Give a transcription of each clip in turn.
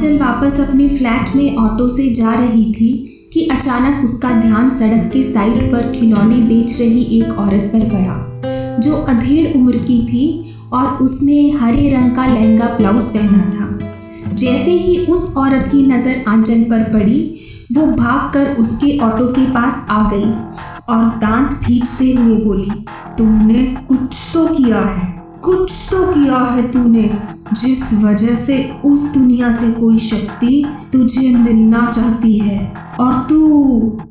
आंचल वापस अपने फ्लैट में ऑटो से जा रही थी कि अचानक उसका ध्यान सड़क के साइड पर खिलौने बेच रही एक औरत पर पड़ा, जो अधेड़ उम्र की थी और उसने हरे रंग का लहंगा ब्लाउज पहना था। जैसे ही उस औरत की नज़र आंचल पर पड़ी, वो भागकर उसके ऑटो के पास आ गई और दांत भींचते हुए बोली, तुमने कुछ तो किया है। कुछ तो किया है तूने, जिस वजह से उस दुनिया से कोई शक्ति तुझे मिलना चाहती है। और तू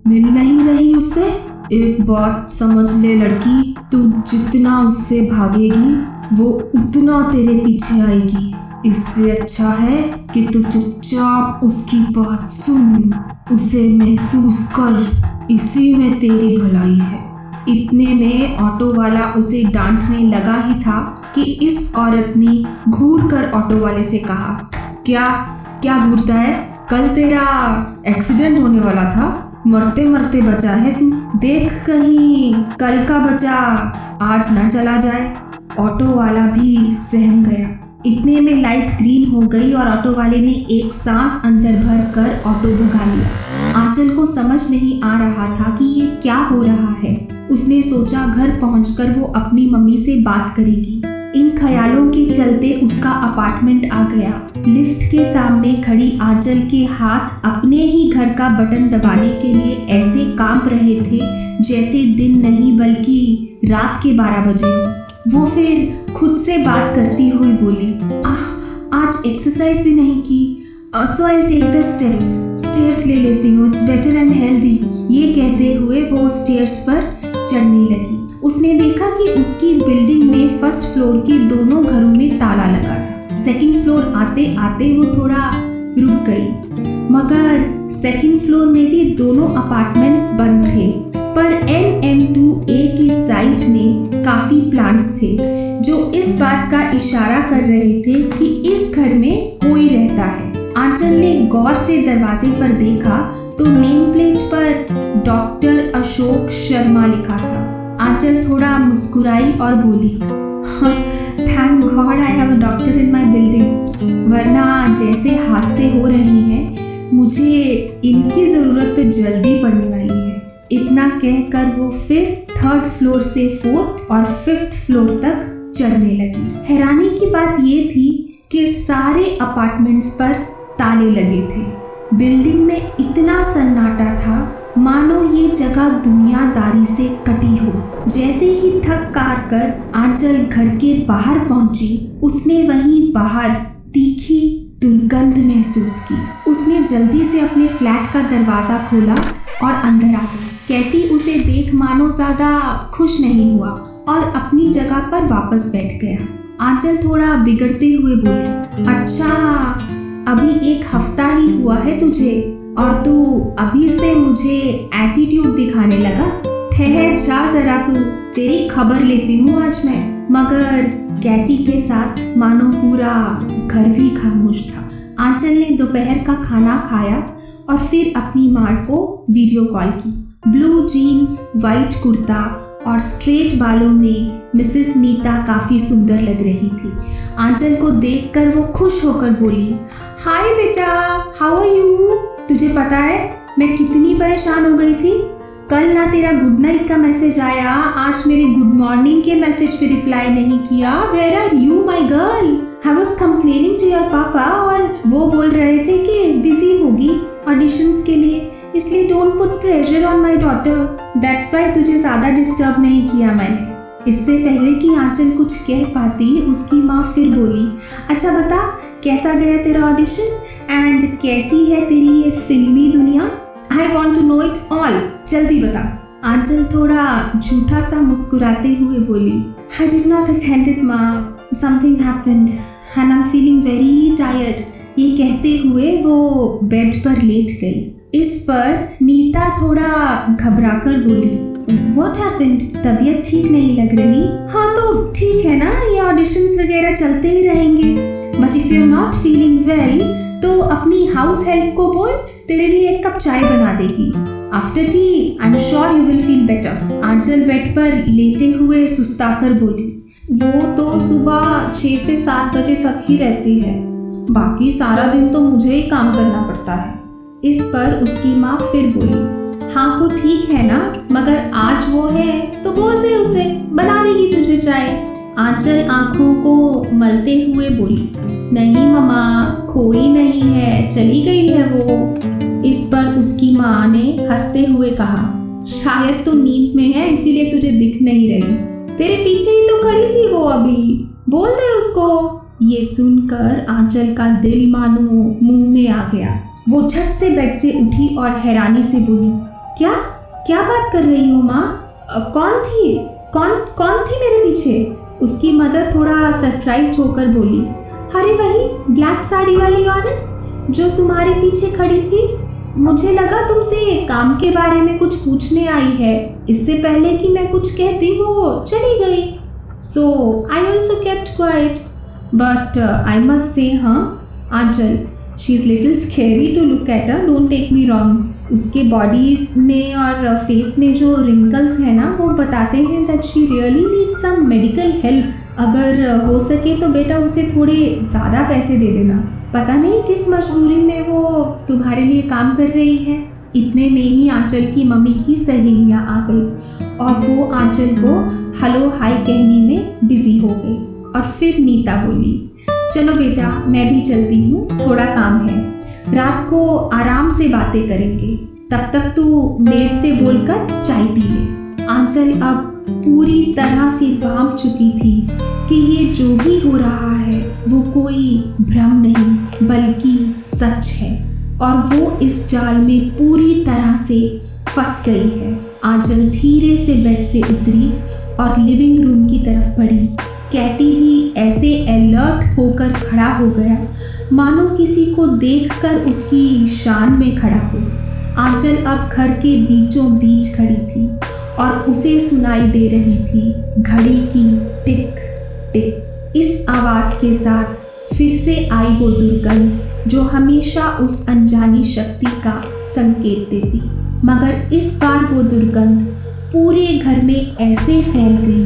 मिल नहीं रही उससे? एक बात समझ ले लड़की, तू जितना उससे भागेगी, वो उतना तेरे पीछे आएगी। इससे अच्छा है कि तू चुपचाप उसकी बात सुन, उसे महसूस कर। इसी में तेरी भलाई है। इतने में ऑटो वाला उसे डांटने लगा ही था कि इस औरत ने घूर कर ऑटो वाले से कहा, क्या क्या घूरता है? कल तेरा एक्सीडेंट होने वाला था। मरते मरते बचा है तू। देख कहीं, कल का बचा। आज ना चला जाए। ऑटो वाला भी सहम गया। इतने में लाइट ग्रीन हो गई और ऑटो वाले ने एक सांस अंदर भर कर ऑटो भगा लिया। आंचल को समझ नहीं आ रहा था कि ये क्या हो रहा है। उसने सोचा घर पहुंचकर वो अपनी मम्मी से बात करेगी। इन ख्यालों के चलते उसका अपार्टमेंट आ गया। लिफ्ट के सामने खड़ी आंचल के हाथ अपने ही घर का बटन दबाने के लिए ऐसे काँप रहे थे जैसे दिन नहीं बल्कि रात के बारह बजे वो फिर खुद से बात करती हुई बोली आज एक्सरसाइज भी नहीं की। So I take the steps stairs ले लेती हूँ इट्स बेटर एंड हेल्दी ये कहते हुए वो स्टेयर्स पर चढ़ने लगी। उसने देखा कि उसकी बिल्डिंग में फ़र्स्ट फ्लोर के दोनों घरों में ताला लगा था। सेकंड फ्लोर आते आते वो थोड़ा रुक गई। मगर सेकंड फ्लोर में भी दोनों अपार्टमेंट्स बंद थे। पर एन एम टू ए की साइड में काफ़ी प्लांट्स थे, जो इस बात का इशारा कर रहे थे कि इस घर में कोई रहता है। आंचल ने गौर से दरवाजे पर देखा तो नेम प्लेट पर डॉक्टर अशोक शर्मा लिखा था। आंचल थोड़ा मुस्कुराई और बोली thank God I have a doctor in my building वरना जैसे हादसे हो रहे हैं, मुझे इनकी ज़रूरत तो जल्दी पड़ने वाली है। इतना कहकर वो फिर थर्ड फ्लोर से फोर्थ और फिफ्थ फ्लोर तक चढ़ने लगी। हैरानी की बात ये थी कि सारे अपार्टमेंट्स पर ताले लगे थे। बिल्डिंग में इतना सन्नाटा था, मानो ये जगह दुनियादारी से कटी हो। जैसे ही थक कार कर आंचल घर के बाहर पहुँची, उसने वहीं बाहर तीखी दुर्गंध महसूस की। उसने जल्दी से अपने फ्लैट का दरवाज़ा खोला और अंदर आ गई। कैटी उसे देख मानो ज़्यादा खुश नहीं हुआ और अपनी जगह पर वापस बैठ गया। आंचल थोड़ा बिगड़ते हुए बोली अच्छा अभी एक हफ़्ता ही हुआ है तुझे और तू अभी से मुझे एटीट्यूड दिखाने लगा? ठहर जा जरा तू, तेरी खबर लेती हूँ आज मैं। मगर कैटी के साथ मानो पूरा घर भी खामोश था। आंचल ने दोपहर का खाना खाया और फिर अपनी माँ को वीडियो कॉल की। ब्लू जीन्स, वाइट कुर्ता और स्ट्रेट बालों में मिसेस नीता काफ़ी सुंदर लग रही थी। आंचल को देखकर वो खुश होकर बोली, हाय बेटा हाउ आर यू तुझे पता है, मैं कितनी परेशान हो गई थी? कल ना तेरा गुड नाइट का मैसेज आया, आज मेरे गुड मॉर्निंग के मैसेज पे रिप्लाई नहीं किया। Where are you my girl I was complaining to your papa और वो बोल रहे थे कि बिज़ी होगी ऑडिशंस के लिए। इसलिए don't put pressure on my daughter that's why तुझे ज़्यादा डिस्टर्ब नहीं किया मैंने इससे पहले कि आंचल कुछ कह पाती, उसकी माँ फिर बोली अच्छा बता, कैसा गया तेरा ऑडिशन एंड कैसी है तेरी ये फिल्मी दुनिया? I want to know it all जल्दी बता। आंचल थोड़ा झूठा सा मुस्कुराते हुए बोली I did not attend it माँ। Something happened and I am feeling very tired ये कहते हुए वो बेड पर लेट गई। इस पर नीता थोड़ा घबराकर बोली वॉट हैपेंड तबीयत ठीक नहीं लग रही? हाँ तो ठीक है ना, ये ऑडिशंस वगैरह चलते ही रहेंगे। But if you not feeling well तो अपनी हाउस हेल्प को बोल, तेरे लिए एक कप चाय बना देगी। After tea I am sure you will feel better Aanchal bed पर लेटे हुए सुस्ताकर बोली, वो तो सुबह छह से सात बजे तक ही रहती है। बाकी सारा दिन तो मुझे ही काम करना पड़ता है। इस पर उसकी माँ फिर बोली हाँ तो ठीक है ना, मगर आज वो है तो बोल दे उसे, बना देगी तुझे चाय। आंचल आँखों को मलते हुए बोली, नहीं ममा कोई नहीं है, चली गई है वो। इस पर उसकी माँ ने हँसते हुए कहा, शायद तो नींद में है, इसीलिए तुझे दिख नहीं रही। तेरे पीछे ही तो खड़ी थी वो अभी। बोल दे उसको। ये सुनकर आंचल का दिल मानो मुँह में आ गया। वो झट से बेड से उठी और हैरानी से बोली, क्या? क्या बात कर रही हो माँ? कौन थी? कौन कौन थी मेरे पीछे? उसकी मदर थोड़ा सरप्राइज़ होकर बोली, अरे वही ब्लैक साड़ी वाली औरत जो तुम्हारे पीछे खड़ी थी। मुझे लगा तुमसे काम के बारे में कुछ पूछने आई है। इससे पहले कि मैं कुछ कहती वो चली गई। So I also kept quiet but I must say हाँ Aanchal she is little scary to look at a don't take me wrong उसके बॉडी में और फेस में जो रिंकल्स हैं ना, वो बताते हैं that she really need some medical help अगर हो सके तो बेटा उसे थोड़े ज़्यादा पैसे दे देना। पता नहीं किस मजबूरी में वो तुम्हारे लिए काम कर रही है। इतने में ही आंचल की मम्मी की सहेलियाँ आ गई और वो आंचल को हेलो हाय कहने में बिज़ी हो गई और फिर नीता बोली चलो बेटा, मैं भी चलती हूँ, थोड़ा काम है। रात को आराम से बातें करेंगे। तब तक तू मेड से बोलकर चाय पी ले। आंचल अब पूरी तरह से भाप चुकी थी कि ये जो भी हो रहा है, वो कोई भ्रम नहीं, बल्कि सच है। और वो इस जाल में पूरी तरह से फंस गई है। आंचल धीरे से बेड से उतरी और लिविंग रूम की तरफ़ बढ़ी। कैटी ही ऐसे अलर्ट होकर खड़ा हो गया। मानो किसी को देखकर उसकी शान में खड़ा हो। आंचल अब घर के बीचों बीच खड़ी थी और उसे सुनाई दे रही थी घड़ी की टिक टिक। इस आवाज़ के साथ फिर से आई वो दुर्गंध जो हमेशा उस अनजानी शक्ति का संकेत देती। मगर इस बार वो दुर्गंध पूरे घर में ऐसे फैल गई,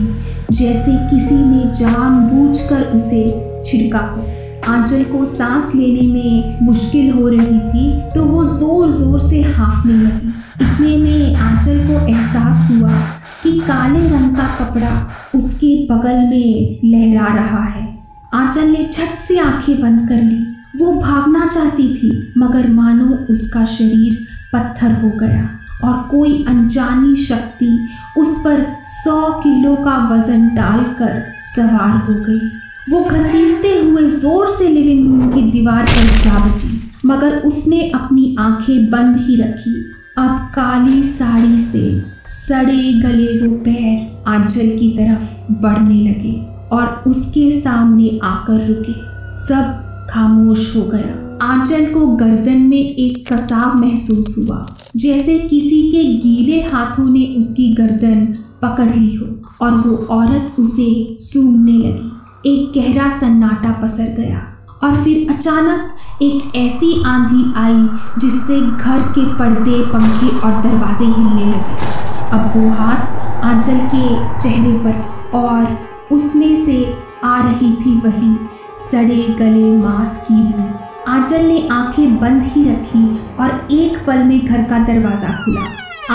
जैसे किसी ने जानबूझकर उसे छिड़का हो। आंचल को सांस लेने में मुश्किल हो रही थी तो वो ज़ोर ज़ोर से हाफने लगी। इतने में आंचल को एहसास हुआ कि काले रंग का कपड़ा उसके बगल में लहरा रहा है। आंचल ने झट से आँखें बंद कर ली। वो भागना चाहती थी, मगर मानो उसका शरीर पत्थर हो गया। और कोई अनजानी शक्ति उस पर सौ किलो का वज़न डालकर सवार हो गई। वो घसीटते हुए ज़ोर से लिविंग रूम की दीवार पर जा बची, मगर उसने अपनी आँखें बंद ही रखी। अब काली साड़ी से सड़े गले वो पैर आंचल की तरफ़ बढ़ने लगे और उसके सामने आकर रुके। सब खामोश हो गया। आंचल को गर्दन में एक कसाव महसूस हुआ। जैसे किसी के गीले हाथों ने उसकी गर्दन पकड़ ली हो और वो औरत उसे सूंघने लगी। एक गहरा सन्नाटा पसर गया और फिर अचानक एक ऐसी आंधी आई जिससे घर के पर्दे, पंखे और दरवाजे हिलने लगे। अब वो हाथ आंचल के चेहरे पर और उसमें से आ रही थी वही सड़े गले मांस की बू आंचल ने आँखें बंद ही रखी और एक पल में घर का दरवाज़ा खुला।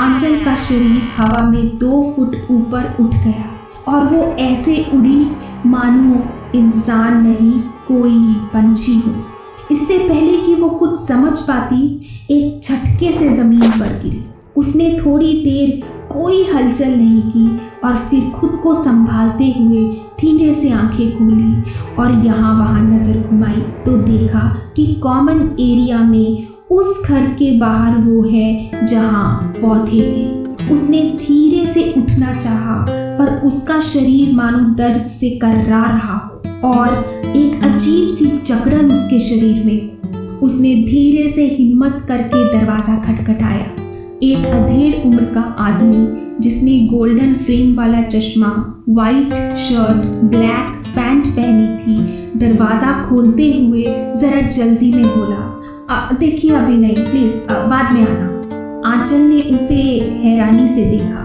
आंचल का शरीर हवा में दो फुट ऊपर उठ गया और वो ऐसे उड़ी, मानो इंसान नहीं, कोई पंछी हो। इससे पहले कि वो कुछ समझ पाती, एक झटके से ज़मीन पर गिरी। उसने थोड़ी देर कोई हलचल नहीं की और फिर खुद को संभालते हुए धीरे से आँखें खोली और यहाँ वहाँ नज़र घुमाई तो देखा कि कॉमन एरिया में उस घर के बाहर वो है जहाँ पौधे थे उसने धीरे से उठना चाहा, पर उसका शरीर मानो दर्द से कर्रा रहा और एक अजीब सी जकड़न उसके शरीर में। उसने धीरे से हिम्मत करके दरवाज़ा खटखटाया। एक अधेड़ उम्र का आदमी जिसने गोल्डन फ्रेम वाला चश्मा वाइट शर्ट ब्लैक पैंट पहनी थी दरवाज़ा खोलते हुए ज़रा जल्दी में बोला देखिए अभी नहीं प्लीज़ बाद में आना। आंचल ने उसे हैरानी से देखा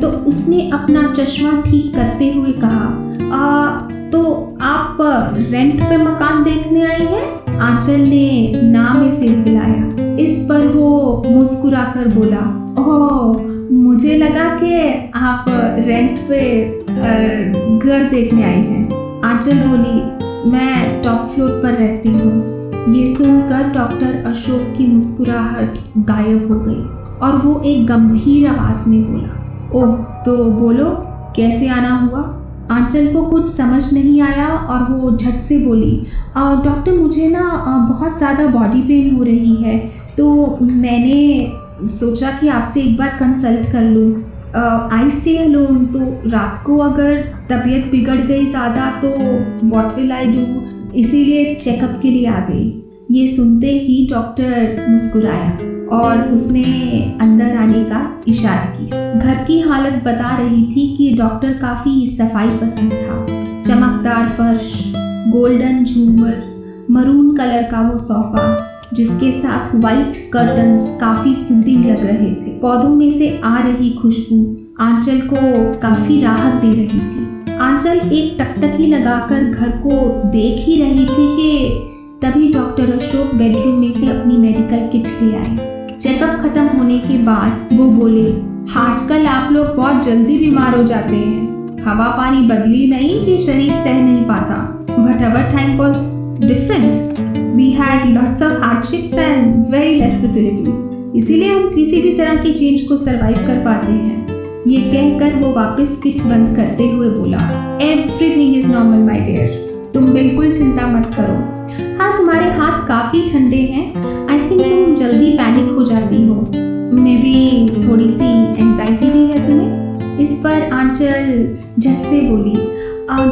तो उसने अपना चश्मा ठीक करते हुए कहा आ, तो आप रेंट पे मकान देखने आई हैं? आंचल ने ना में सिर हिलाया इस पर वो मुस्कुरा कर बोला ओह मुझे लगा कि आप रेंट पे घर देखने आई हैं। आंचल बोली, मैं टॉप फ्लोर पर रहती हूँ। ये सुनकर डॉक्टर अशोक की मुस्कुराहट गायब हो गई और वो एक गंभीर आवाज़ में बोला, ओह तो बोलो, कैसे आना हुआ? आंचल को कुछ समझ नहीं आया और वो झट से बोली डॉक्टर मुझे ना बहुत ज़्यादा बॉडी पेन हो रही है तो मैंने सोचा कि आपसे एक बार कंसल्ट कर लूँ। आई स्टे अलोन तो रात को अगर तबीयत बिगड़ गई ज़्यादा तो वॉट विल आई डू इसीलिए चेकअप के लिए आ गई। ये सुनते ही डॉक्टर मुस्कुराया और उसने अंदर आने का इशारा किया। घर की हालत बता रही थी कि डॉक्टर काफ़ी सफ़ाई पसंद था। चमकदार फर्श गोल्डन झूमर मरून कलर का वो सोफा जिसके साथ व्हाइट कर्टन्स काफ़ी सूदिंग लग रहे थे। पौधों में से आ रही खुशबू आंचल को काफ़ी राहत दे रही थी। आंचल एक टकटकी लगाकर घर को देख ही रही थी कि तभी डॉक्टर अशोक बेडरूम में से अपनी मेडिकल किट ले आए। चेकअप खत्म होने के बाद वो बोले, आजकल आप लोग बहुत जल्दी बीमार हो जाते हैं। हवा पानी बदली नहीं कि शरीर सह नहीं पाता। But our time was different we had lots of hardships and very less facilities इसीलिए हम किसी भी तरह की चेंज को सरवाइव कर पाते हैं। ये कहकर वो वापस किट बंद करते हुए बोला everything is normal my dear तुम बिल्कुल चिंता मत करो। हाँ तुम्हारे हाथ काफ़ी ठंडे हैं। आई थिंक तुम जल्दी पैनिक हो जाती हो। मे भी थोड़ी सी एंजाइटी भी है तुम्हें? इस पर आंचल झट से बोली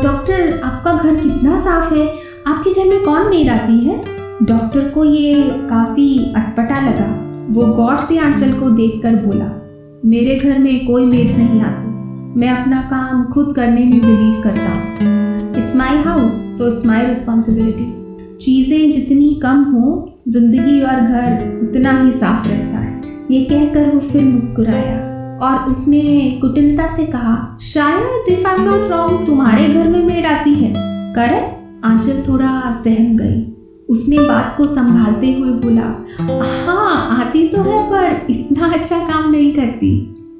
डॉक्टर आपका घर कितना साफ़ है? आपके घर में कौन मेड आती है? डॉक्टर को ये काफ़ी अटपटा लगा। वो गौर से आंचल को देखकर बोला, मेरे घर में कोई मेड नहीं आती। मैं अपना काम खुद करने में बिलीव करता हूँ। It's my house so it's my responsibility चीज़ें जितनी कम हो, ज़िंदगी और घर उतना ही साफ़ रहता है। ये कहकर वो फिर मुस्कुराया और उसने कुटिलता से कहा, शायद इफ़ आई नॉट रॉन्ग तुम्हारे घर में मेड आती है। करे? आंचल थोड़ा सहम गई। उसने बात को संभालते हुए बोला हाँ आती तो है पर इतना अच्छा काम नहीं करती।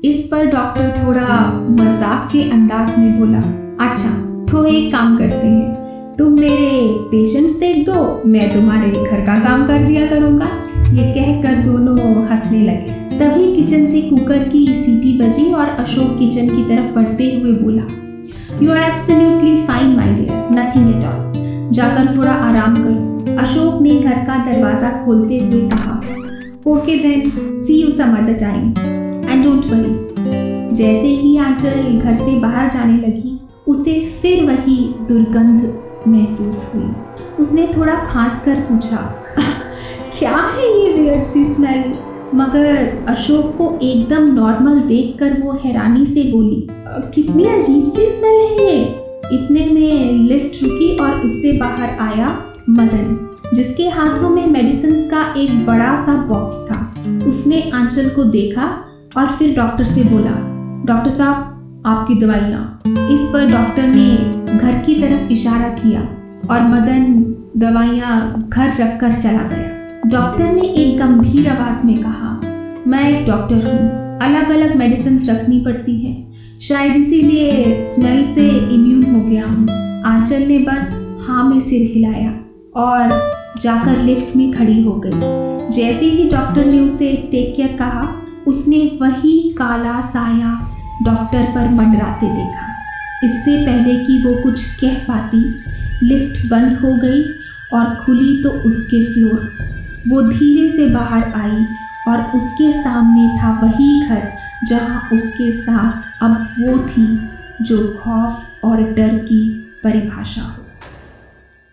इस पर डॉक्टर थोड़ा मज़ाक के अंदाज में बोला अच्छा तो एक काम करते हैं। तुम मेरे पेशेंट्स देख दो, मैं तुम्हारे घर का काम कर दिया करूँगा। ये कहकर दोनों हंसने लगे। तभी किचन से कुकर की सीटी बजी और अशोक किचन की तरफ़ बढ़ते हुए बोला you are absolutely fine my dear nothing at all जाकर थोड़ा आराम करो। अशोक ने घर का दरवाज़ा खोलते हुए कहा, okay then see you some other time and don't worry जैसे ही आंचल घर से बाहर जाने लगी, उसे फिर वही दुर्गंध महसूस हुई। उसने थोड़ा खांस कर पूछा, क्या है ये वियर्ड सी स्मेल मगर अशोक को एकदम नॉर्मल देखकर वो हैरानी से बोली, कितनी अजीब सी स्मेल है ये? इतने में लिफ्ट रुकी और उससे बाहर आया मदन जिसके हाथों में मेडिसिन का एक बड़ा सा बॉक्स था। उसने आंचल को देखा और फिर डॉक्टर से बोला डॉक्टर साहब, आपकी दवाइयाँ इस पर डॉक्टर ने घर की तरफ़ इशारा किया और मदन दवाइयाँ घर रख कर चला गया। डॉक्टर ने एक गंभीर आवाज़ में कहा, मैं एक डॉक्टर हूँ। अलग अलग मेडिसिन रखनी पड़ती हैं। शायद इसीलिए स्मेल से इम्यून हो गया हूँ। आंचल ने बस हाँ में सिर हिलाया। और जाकर लिफ्ट में खड़ी हो गई। जैसे ही डॉक्टर ने उसे टेक केयर कहा, उसने वही काला साया डॉक्टर पर मंडराते देखा। इससे पहले कि वो कुछ कह पाती, लिफ्ट बंद हो गई और खुली तो उसके फ्लोर वो धीरे से बाहर आई और उसके सामने था वही घर जहाँ उसके साथ अब वो थी जो खौफ और डर की परिभाषा हो।